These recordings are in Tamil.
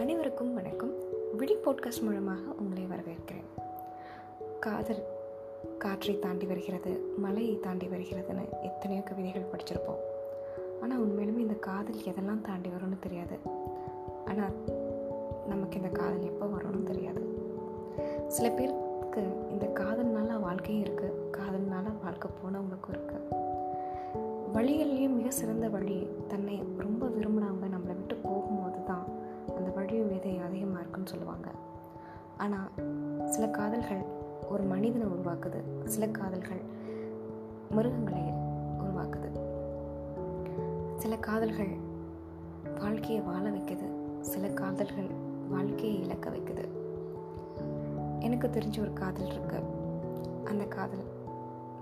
அனைவருக்கும் வணக்கம். விழி போட்காஸ்ட் மூலமாக உங்களை வரவேற்கிறேன். காதல் காற்றை தாண்டி வருகிறது மலையை தாண்டி வருகிறதுன்னு எத்தனையோ கவிதைகள் படிச்சிருப்போம். ஆனால் உண்மையிலுமே இந்த காதல் எதெல்லாம் தாண்டி வரும்னு தெரியாது. ஆனால் நமக்கு இந்த காதல் எப்போ வரும்னு தெரியாது. சில பேருக்கு இந்த காதல்னால வாழ்க்கையும் இருக்குது காதல்னால வாழ்க்கை போனவங்களுக்கும் இருக்குது வழிகள்லேயும் மிக சிறந்த வழி தன்னை ரொம்ப விரும்பினவங்க நம்ம அந்த விதை அதிகமாக இருக்குன்னு சொல்லுவாங்க. ஆனால் சில காதல்கள் ஒரு மனிதனை உருவாக்குது. சில காதல்கள் மிருகங்களை உருவாக்குது. சில காதல்கள் வாழ்க்கையை வாழ வைக்குது. சில காதல்கள் வாழ்க்கையை இழக்க வைக்குது. எனக்கு தெரிஞ்ச ஒரு காதல் இருக்கு. அந்த காதல்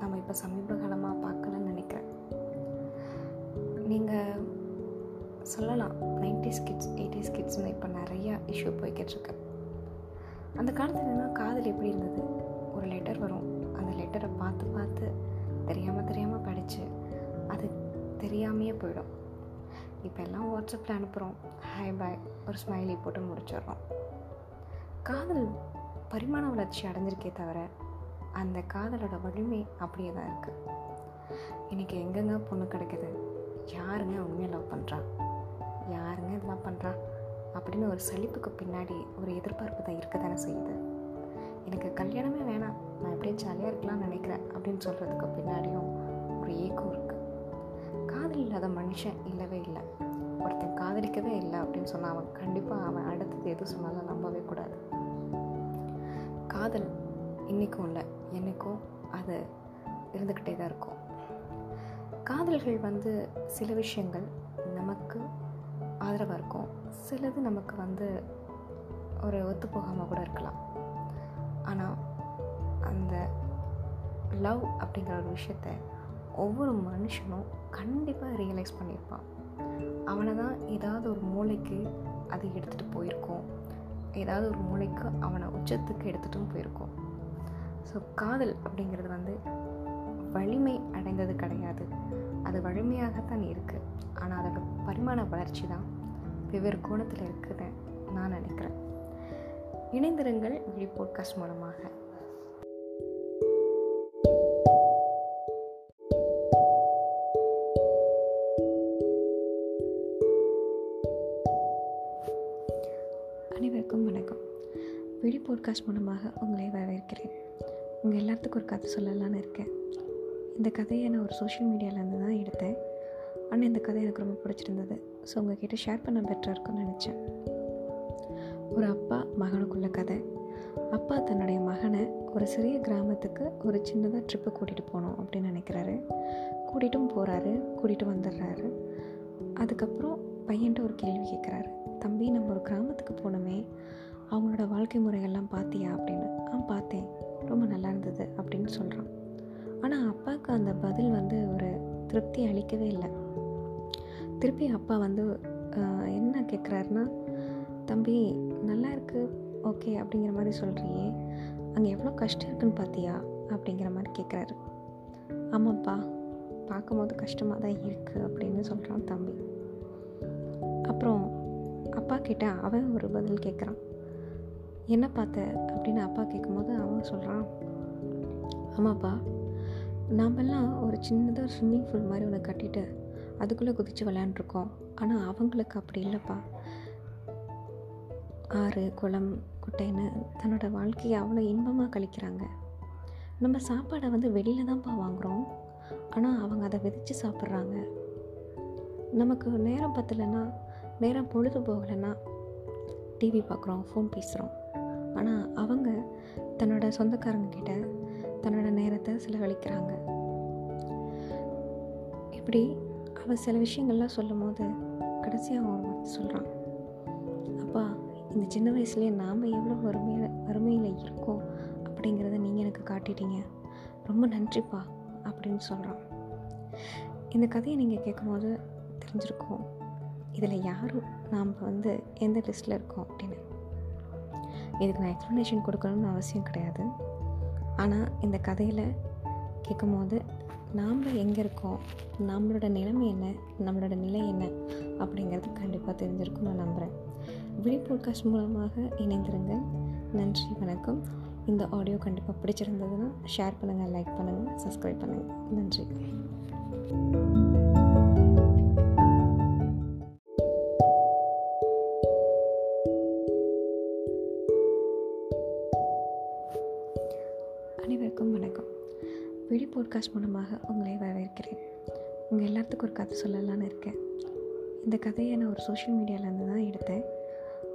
நம்ம இப்போ சமீப காலமாக பார்க்கலன்னு நினைக்கிறேன். நீங்கள் சொல்லலாம். நைன்டிஸ் கிட்ஸ் எயிட்டிஸ் கிட்ஸ்னு இப்போ நிறையா இஷ்யூ போய்கிட்டுருக்கு அந்த காலத்தில் என்ன காதல் எப்படி இருந்தது? ஒரு லெட்டர் வரும். அந்த லெட்டரை பார்த்து பார்த்து தெரியாமல் தெரியாமல் படித்து அது தெரியாமையே போயிடும். இப்போ எல்லாம் வாட்ஸ்அப்பில் அனுப்புகிறோம் ஹாய் பாய் ஒரு ஸ்மைலி போட்டு முடிச்சிடுறோம். காதல் பரிமாண வளர்ச்சி அடைஞ்சிருக்கே தவிர அந்த காதலோட வலிமை அப்படியே தான் இருக்குது இன்றைக்கி எங்கெங்க பொண்ணு கிடைக்குது? யாருங்க உண்மையை லவ் பண்ணுறா யாருங்க இதெல்லாம் பண்ணுறா அப்படின்னு ஒரு சலிப்புக்கு பின்னாடி ஒரு எதிர்பார்ப்பு தான் இருக்க தானே செய்யுது. எனக்கு கல்யாணமே வேணாம். நான் எப்படியே ஜாலியாக இருக்கலாம்னு நினைக்கிறேன் அப்படின்னு சொல்கிறதுக்கு பின்னாடியும் ஒரு ஏக்கம் இருக்குது காதல் இல்லாத மனுஷன் இல்லவே இல்லை. ஒருத்தன் காதலிக்கவே இல்லை அப்படின்னு சொன்னால் அவன் கண்டிப்பாக அவன் அடுத்தது எது சொன்னாலும் நம்பவே கூடாது. காதல் இன்றைக்கும் இல்லை. என்றைக்கும் அது இருந்துக்கிட்டே தான் இருக்கும். காதல்கள் வந்து சில விஷயங்கள் நமக்கு ஆதரவாக இருக்கும். சிலது நமக்கு வந்து ஒரு ஒத்து போகாமல் கூட இருக்கலாம். ஆனால் அந்த லவ் அப்படிங்கிற ஒரு விஷயத்த ஒவ்வொரு மனுஷனும் கண்டிப்பாக ரியலைஸ் பண்ணியிருப்பான். அவனை தான் ஏதாவது ஒரு மூளைக்கு அதை எடுத்துகிட்டு போயிருக்கோம். ஏதாவது ஒரு மூளைக்கு அவனை உச்சத்துக்கு எடுத்துகிட்டும் போயிருக்கோம். ஸோ காதல் அப்படிங்கிறது வந்து வலிமை அடைந்தது கிடையாது. அது வலிமையாகத்தான் இருக்குது ஆனால் அதோட பரிமாண வளர்ச்சி தான் வெவ்வேறு கோணத்தில் இருக்குதுன்னு நான் நினைக்கிறேன். இணைந்திருங்கள் விழி போட்காஸ்ட் மூலமாக. அனைவருக்கும் வணக்கம். விழி போட்காஸ்ட் மூலமாக உங்களை வரவேற்கிறேன். உங்கள் எல்லாத்துக்கும் ஒரு கதை சொல்லலான்னு இருக்கேன். இந்த கதையை நான் ஒரு சோஷியல் மீடியாவிலேருந்து தான் எடுத்தேன். ஆனால் இந்த கதை எனக்கு ரொம்ப பிடிச்சிருந்தது. ஸோ உங்ககிட்ட ஷேர் பண்ண பெட்டராக இருக்கும்னு நினச்சேன். ஒரு அப்பா மகனுக்குள்ள கதை. அப்பா தன்னுடைய மகனை ஒரு சிறிய கிராமத்துக்கு ஒரு சின்னதாக ட்ரிப்பு கூட்டிகிட்டு போகணும் அப்படின்னு நினைக்கிறாரு. கூட்டிகிட்டும் போகிறாரு கூட்டிகிட்டு வந்துடுறாரு. அதுக்கப்புறம் பையன்ட்ட ஒரு கேள்வி கேட்குறாரு தம்பி நம்ம ஒரு கிராமத்துக்கு போனோமே அவங்களோட வாழ்க்கை முறைகள்லாம் பார்த்தியா அப்படின்னு. ஆ பார்த்தேன். ரொம்ப நல்லா இருந்தது அப்படின்னு சொல்கிறான் ஆனால் அப்பாவுக்கு அந்த பதில் வந்து ஒரு திருப்தி அளிக்கவே இல்லை. திருப்பி அப்பா வந்து என்ன கேட்குறாருன்னா தம்பி நல்லா இருக்கு ஓகே அப்படிங்கிற மாதிரி சொல்கிறியே அங்கே எவ்வளோ கஷ்டம் இருக்குன்னு பார்த்தியா அப்படிங்கிற மாதிரி கேட்குறாரு ஆமாப்பா பார்க்கும்போது கஷ்டமாக தான் இருக்குது அப்படின்னு சொல்கிறான் தம்பி. அப்புறம் அப்பா கிட்ட அவன் ஒரு பதில் கேட்குறான் என்ன பார்த்த? அப்படின்னு அப்பா கேட்கும்போது அவன் சொல்கிறான் ஆமாப்பா நாமெல்லாம் ஒரு சின்னதாக ஸ்விம்மிங் பூல் மாதிரி ஒன்று கட்டிட்டு அதுக்குள்ளே குதித்து விளையாண்டுருக்கோம். ஆனால் அவங்களுக்கு அப்படி இல்லைப்பா. ஆறு குளம் குட்டைன்னு தன்னோட வாழ்க்கையை அவ்வளோ இன்பமாக கழிக்கிறாங்க. நம்ம சாப்பாடை வந்து வெளியில் தான்ப்பா வாங்குகிறோம் ஆனால் அவங்க அதை விதைச்சு சாப்பிட்றாங்க. நமக்கு நேரம் பத்தலைன்னா நேரம் பொழுது போகலைன்னா டிவி பார்க்குறோம் ஃபோன் பேசுகிறோம். ஆனால் அவங்க தன்னோட சொந்தக்காரங்கக்கிட்ட தன்னோட நேரத்தை செலவழிக்கிறாங்க. இப்படி அவள் சில விஷயங்கள்லாம் சொல்லும் போது கடைசியாக அவன் ஒரு வார்த்தை சொல்கிறான் அப்பா இந்த சின்ன வயசுலேயே நாம் எவ்வளோ வறுமையில் வறுமையில் இருக்கோம் அப்படிங்கிறத நீங்கள் எனக்கு காட்டிட்டீங்க. ரொம்ப நன்றிப்பா அப்படின்னு சொல்கிறான் இந்த கதையை நீங்கள் கேட்கும்போது தெரிஞ்சிருக்கோம் இதில் யாரும் நாம் வந்து எந்த லிஸ்ட்டில் இருக்கோம் அப்படின்னு. இதுக்கு நான் எக்ஸ்ப்ளனேஷன் கொடுக்கணும்னு அவசியம் கிடையாது. ஆனால் இந்த கதையில் கேட்கும்போது நாம் எங்கே இருக்கோம்? நம்மளோட நிலைமை என்ன? நம்மளோட நிலை என்ன? அப்படிங்கிறது கண்டிப்பாக தெரிஞ்சிருக்கும் நான் நம்புகிறேன் விழி பாட்காஸ்ட் மூலமாக இணைந்திருங்கள் நன்றி வணக்கம். இந்த ஆடியோ கண்டிப்பாக பிடிச்சிருந்ததுன்னா ஷேர் பண்ணுங்கள் லைக் பண்ணுங்கள் சப்ஸ்கிரைப் பண்ணுங்கள் நன்றி. விழி போட்காஸ்ட் மூலமாக உங்களை வரவேற்கிறேன். உங்கள் எல்லாத்துக்கும் ஒரு கதை சொல்லலான்னு இருக்கேன். இந்த கதையை நான் ஒரு சோஷியல் மீடியாவிலேருந்து தான் எடுத்தேன்.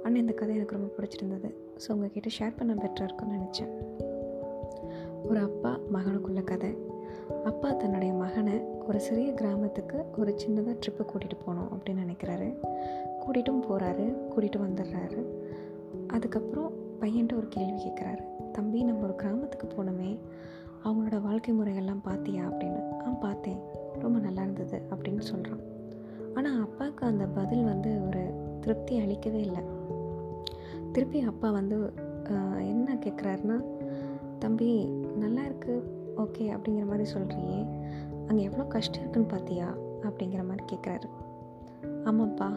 ஆனால் இந்த கதை எனக்கு ரொம்ப பிடிச்சிருந்தது. ஸோ உங்ககிட்ட ஷேர் பண்ண பெட்டராக இருக்கும்னு நினச்சேன். ஒரு அப்பா மகனுக்குள்ள கதை. அப்பா தன்னுடைய மகனை ஒரு சிறிய கிராமத்துக்கு ஒரு சின்னதாக ட்ரிப்பு கூட்டிகிட்டு போகணும் அப்படின்னு நினைக்கிறாரு. கூட்டிகிட்டும் போகிறாரு கூட்டிகிட்டு வந்துடுறாரு. அதுக்கப்புறம் பையன்ட்டு ஒரு கேள்வி கேட்குறாரு தம்பி நம்ம ஒரு கிராமத்துக்கு போனோமே. அவங்களோட வாழ்க்கை முறைகள்லாம் பார்த்தியா அப்படின்னு? ஆ பார்த்தேன். ரொம்ப நல்லா இருந்தது அப்படின்னு சொல்கிறான் ஆனால் அப்பாவுக்கு அந்த பதில் வந்து ஒரு திருப்தி அளிக்கவே இல்லை. திருப்பி அப்பா வந்து என்ன கேட்குறாருன்னா தம்பி நல்லா இருக்கு. ஓகே அப்படிங்கிற மாதிரி சொல்கிறியே அங்கே எவ்வளோ கஷ்டம் இருக்குன்னு பார்த்தியா அப்படிங்கிற மாதிரி கேட்குறாரு ஆமாப்பா.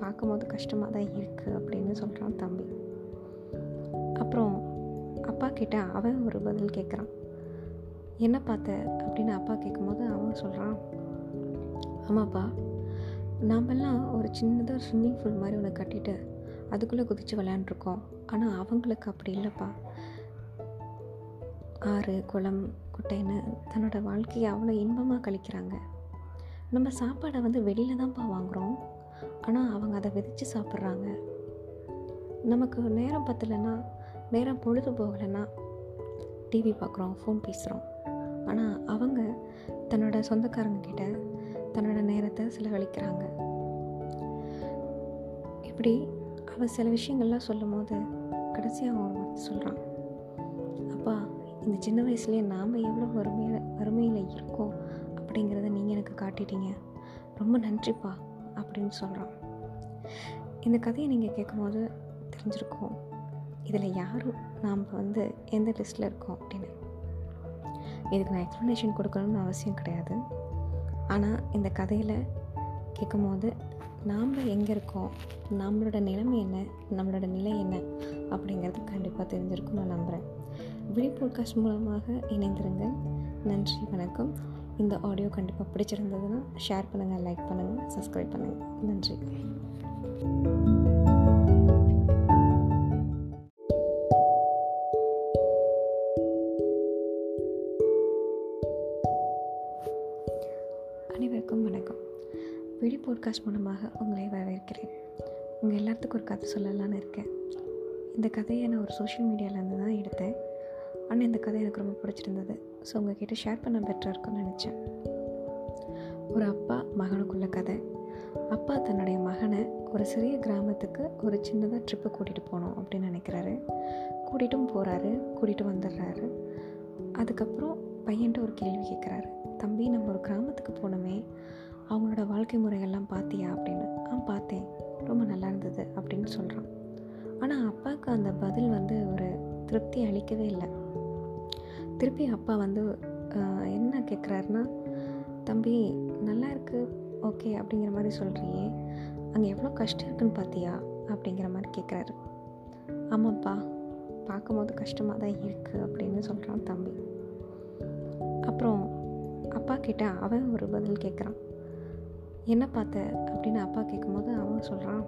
பார்க்கும்போது கஷ்டமாக தான் இருக்குது அப்படின்னு சொல்கிறான் தம்பி. அப்புறம் அப்பா கிட்ட அவன் ஒரு பதில் கேட்குறான் என்ன பார்த்த அப்படின்னு அப்பா கேட்கும்போது அவன் சொல்கிறான் ஆமாப்பா நாமெல்லாம் ஒரு சின்னதாக ஸ்விம்மிங் பூல் மாதிரி ஒன்று கட்டிட்டு அதுக்குள்ளே குதித்து விளையாண்டுருக்கோம். ஆனால் அவங்களுக்கு அப்படி இல்லைப்பா. ஆறு குளம் குட்டைன்னு தன்னோட வாழ்க்கையை அவ்வளோ இன்பமாக கழிக்கிறாங்க. நம்ம சாப்பாடை வந்து வெளியில் தான்ப்பா வாங்குகிறோம் ஆனால் அவங்க அதை விதைச்சு சாப்பிட்றாங்க. நமக்கு நேரம் பத்தலைன்னா நேரம் பொழுது போகலைன்னா டிவி பார்க்குறோம் ஃபோன் பேசுகிறோம். ஆனால் அவங்க தன்னோட சொந்தக்காரங்க கிட்ட தன்னோட நேரத்தை செலவழிக்கிறாங்க. இப்படி அவள் சில விஷயங்கள்லாம் சொல்லும் போது கடைசியாக அவன் ஒரு வார்த்தை சொல்கிறான் அப்பா இந்த சின்ன வயசுலேயே நாம் எவ்வளோ வறுமையில் வறுமையில் இருக்கோம் அப்படிங்கிறத நீங்கள் எனக்கு காட்டிட்டீங்க. ரொம்ப நன்றிப்பா அப்படின்னு சொல்கிறான் இந்த கதையை நீங்கள் கேட்கும்போது தெரிஞ்சிருக்கோம். இதில் யாரும் நாம் வந்து எந்த லிஸ்ட்டில் இருக்கோம் அப்படின்னு. இதுக்கு நான் எக்ஸ்ப்ளனேஷன் கொடுக்கணும்னு அவசியம் கிடையாது. ஆனால் இந்த கதையில் கேட்கும்போது நாம் எங்கே இருக்கோம்? நம்மளோட நிலைமை என்ன? நம்மளோட நிலை என்ன? அப்படிங்கிறது கண்டிப்பாக தெரிஞ்சிருக்கும் நான் நம்புகிறேன் விழி போட்காஸ்ட் மூலமாக இணைந்திருங்கள் நன்றி வணக்கம். இந்த ஆடியோ கண்டிப்பாக பிடிச்சிருந்ததுன்னா ஷேர் பண்ணுங்கள் லைக் பண்ணுங்கள் சப்ஸ்கிரைப் பண்ணுங்கள் நன்றி. பாட்காஸ்ட் மூலமாக உங்களை வரவேற்கிறேன். உங்கள் எல்லாத்துக்கும் ஒரு கதை சொல்லலான்னு இருக்கேன். இந்த கதையை நான் ஒரு சோஷியல் மீடியாவிலேருந்து தான் எடுத்தேன். ஆனால் இந்த கதை எனக்கு ரொம்ப பிடிச்சிருந்தது. ஸோ உங்ககிட்ட ஷேர் பண்ண பெட்டராக இருக்கும்னு நினச்சேன். ஒரு அப்பா மகனுக்குள்ள கதை. அப்பா தன்னுடைய மகனை ஒரு சிறிய கிராமத்துக்கு ஒரு சின்னதாக ட்ரிப்பு கூட்டிகிட்டு போகணும் அப்படின்னு நினைக்கிறாரு. கூட்டிகிட்டும் போகிறாரு கூட்டிகிட்டு வந்துடுறாரு. அதுக்கப்புறம் பையன்ட்டு ஒரு கேள்வி கேட்குறாரு தம்பி நம்ம ஒரு கிராமத்துக்கு போனோமே. அவங்களோட வாழ்க்கை முறைகள்லாம் பார்த்தியா அப்படின்னு? ஆ பார்த்தேன். ரொம்ப நல்லா இருந்தது அப்படின்னு சொல்கிறான் ஆனால் அப்பாவுக்கு அந்த பதில் வந்து ஒரு திருப்தி அளிக்கவே இல்லை. திருப்பி அப்பா வந்து என்ன கேட்குறாருன்னா தம்பி நல்லா இருக்குது ஓகே அப்படிங்கிற மாதிரி சொல்கிறியே அங்கே எவ்வளோ கஷ்டம் இருக்குன்னு பார்த்தியா அப்படிங்கிற மாதிரி கேட்குறாரு ஆமாப்பா. பார்க்கும்போது கஷ்டமாக தான் இருக்குது அப்படின்னு சொல்கிறான் தம்பி. அப்புறம் அப்பா கிட்ட அவன் ஒரு பதில் கேட்குறான் என்ன பார்த்த அப்படின்னு அப்பா கேட்கும்போது அவன் சொல்கிறான்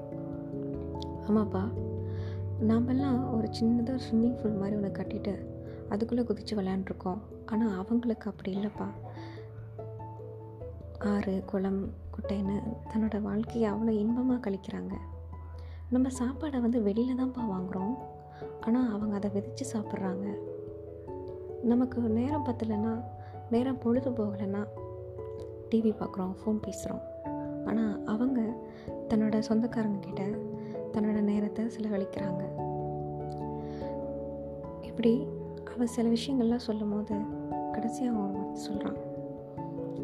ஆமாப்பா நாமெல்லாம் ஒரு சின்னதாக ஸ்விம்மிங் பூல் மாதிரி ஒன்று கட்டிட்டு அதுக்குள்ளே குதித்து விளையாண்டுருக்கோம். ஆனால் அவங்களுக்கு அப்படி இல்லைப்பா. ஆறு குளம் குட்டைன்னு தன்னோட வாழ்க்கையை அவ்வளோ இன்பமாக கழிக்கிறாங்க. நம்ம சாப்பாடை வந்து வெளியில் தான்ப்பா வாங்குகிறோம் ஆனால் அவங்க அதை விதைச்சு சாப்பிட்றாங்க. நமக்கு நேரம் பத்தலைன்னா நேரம் பொழுது போகலைன்னா டிவி பார்க்குறோம் ஃபோன் பேசுகிறோம். ஆனால் அவங்க தன்னோட சொந்தக்காரங்க கிட்ட தன்னோட நேரத்தை செலவழிக்கிறாங்க. இப்படி அவள் சில விஷயங்கள்லாம் சொல்லும் போது கடைசியாக அவன் ஒரு வார்த்தை சொல்கிறான்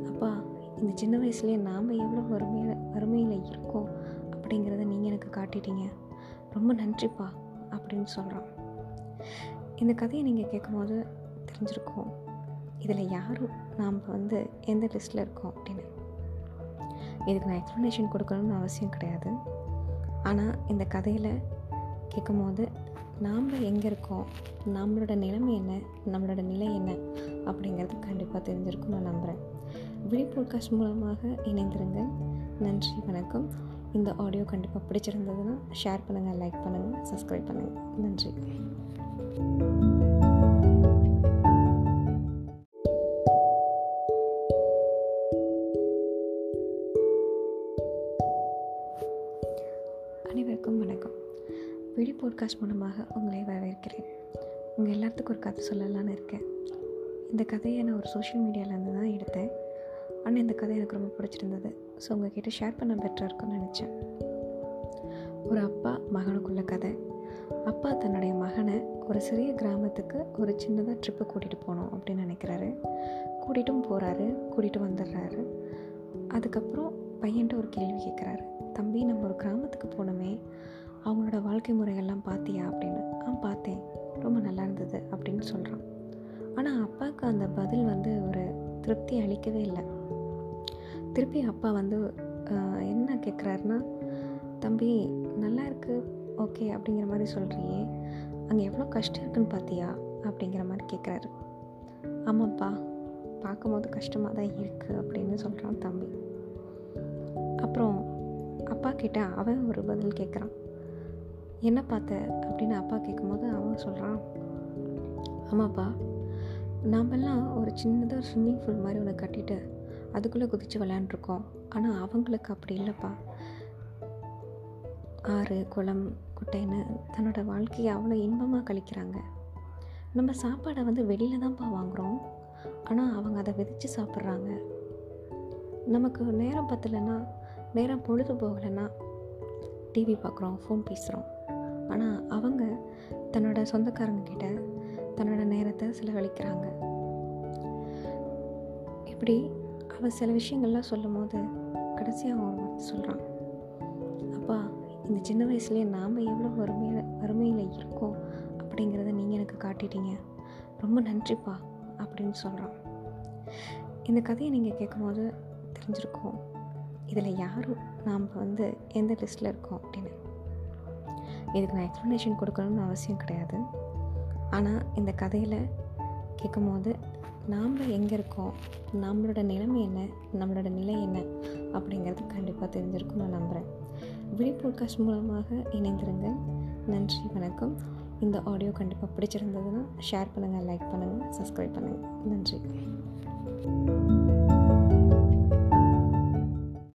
அப்பா இந்த சின்ன வயசுலேயே நாம் எவ்வளோ வறுமையில் வறுமையில் இருக்கோம் அப்படிங்கிறத நீங்கள் எனக்கு காட்டிட்டீங்க. ரொம்ப நன்றிப்பா அப்படின்னு சொல்கிறான் இந்த கதையை நீங்கள் கேட்கும்போது தெரிஞ்சிருக்கோம். இதில் யாரும் நாம் வந்து எந்த லிஸ்ட்டில் இருக்கோம் அப்படின்னு. இதுக்கு நான் எக்ஸ்ப்ளனேஷன் கொடுக்கணும்னு அவசியம் கிடையாது. ஆனால் இந்த கதையில் கேட்கும்போது நாம் எங்கே இருக்கோம்? நம்மளோட நிலைமை என்ன? நம்மளோட நிலை என்ன? அப்படிங்கிறது கண்டிப்பாக தெரிஞ்சிருக்கும் நான் நம்புகிறேன் விழி மூலமாக இணைந்திருங்கள் நன்றி வணக்கம். இந்த ஆடியோ கண்டிப்பாக பிடிச்சிருந்ததுன்னா ஷேர் பண்ணுங்கள் லைக் பண்ணுங்கள் சப்ஸ்கிரைப் பண்ணுங்கள் நன்றி. வணக்கம். விழி பாட்காஸ்ட் மூலமாக உங்களை வரவேற்கிறேன். உங்கள் எல்லாத்துக்கும் ஒரு கதை சொல்லலான்னு இருக்கேன். இந்த கதையை நான் ஒரு சோஷியல் மீடியாவிலேருந்து தான் எடுத்தேன். ஆனால் இந்த கதை எனக்கு ரொம்ப பிடிச்சிருந்தது. ஸோ உங்ககிட்ட ஷேர் பண்ண பெட்டராக இருக்கும்னு நினச்சேன். ஒரு அப்பா மகனுக்குள்ள கதை. அப்பா தன்னுடைய மகனை ஒரு சிறிய கிராமத்துக்கு ஒரு சின்னதாக ட்ரிப்பு கூட்டிகிட்டு போகணும் அப்படின்னு நினைக்கிறாரு. கூட்டிகிட்டும் போகிறாரு கூட்டிகிட்டு வந்துடுறாரு. அதுக்கப்புறம் பையன்ட்டு ஒரு கேள்வி கேட்குறாரு தம்பி நம்ம ஒரு கிராமத்துக்கு போனோமே அவங்களோட வாழ்க்கை முறைகள்லாம் பார்த்தியா அப்படின்னு? ஆ பார்த்தேன். ரொம்ப நல்லா இருந்தது அப்படின்னு சொல்கிறான் ஆனால் அப்பாவுக்கு அந்த பதில் வந்து ஒரு திருப்தி அளிக்கவே இல்லை. திருப்பி அப்பா வந்து என்ன கேட்குறாருன்னா தம்பி நல்லா இருக்குது ஓகே அப்படிங்கிற மாதிரி சொல்கிறியே அங்கே எவ்வளோ கஷ்டம் இருக்குன்னு பார்த்தியா அப்படிங்கிற மாதிரி கேட்குறாரு ஆமாப்பா பார்க்கும்போது கஷ்டமாக தான் இருக்குது அப்படின்னு சொல்கிறான் தம்பி. அப்புறம் அப்பா கிட்ட அவன் ஒரு பதில் கேட்குறான் என்ன பார்த்த? அப்படின்னு அப்பா கேட்கும்போது அவன் சொல்கிறான் ஆமாப்பா நாமெல்லாம் ஒரு சின்னதாக ஸ்விம்மிங் பூல் மாதிரி ஒன்று கட்டிட்டு அதுக்குள்ளே குதித்து விளையாண்டுருக்கோம். ஆனால் அவங்களுக்கு அப்படி இல்லைப்பா. ஆறு குளம் குட்டைன்னு தன்னோட வாழ்க்கையை அவ்வளோ இன்பமாக கழிக்கிறாங்க. நம்ம சாப்பாடை வந்து வெளியில் தான்ப்பா வாங்குகிறோம் ஆனால் அவங்க அதை விதைச்சு சாப்பிட்றாங்க. நமக்கு நேரம் பத்தலைன்னா நேரம் பொழுது போகலைன்னா டிவி பார்க்குறோம் ஃபோன் பேசுகிறோம் ஆனால் அவங்க தன்னோட சொந்தக்காரங்கக்கிட்ட தன்னோட நேரத்தை செலவழிக்கிறாங்க. இப்படி அவள் சில விஷயங்கள்லாம் சொல்லும் போது கடைசியாக அவன் ஒரு வார்த்தை சொல்கிறான் அப்பா இந்த சின்ன வயசுலேயே நாம் எவ்வளோ வறுமையில் வறுமையில் இருக்கோம் அப்படிங்கிறத நீங்கள் எனக்கு காட்டிட்டீங்க. ரொம்ப நன்றிப்பா அப்படின்னு சொல்கிறான் இந்த கதையை நீங்கள் கேட்கும்போது தெரிஞ்சிருக்கும். இதில் யாரும் நாம் வந்து எந்த லிஸ்ட்டில் இருக்கோம் அப்படின்னு? இதுக்கு நான் எக்ஸ்ப்ளனேஷன் கொடுக்கணும்னு அவசியம் கிடையாது. ஆனால் இந்த கதையில் கேட்கும்போது நாம் எங்கே இருக்கோம்? நம்மளோட நிலைமை என்ன? நம்மளோட நிலை என்ன? அப்படிங்கிறது கண்டிப்பாக தெரிஞ்சிருக்கும் நான் நம்புகிறேன் விழி பாட்காஸ்ட் மூலமாக இணைந்திருங்கள். நன்றி வணக்கம். இந்த ஆடியோ கண்டிப்பாக பிடிச்சிருந்ததுன்னா ஷேர் பண்ணுங்கள் லைக் பண்ணுங்கள் சப்ஸ்கிரைப் பண்ணுங்கள் நன்றி.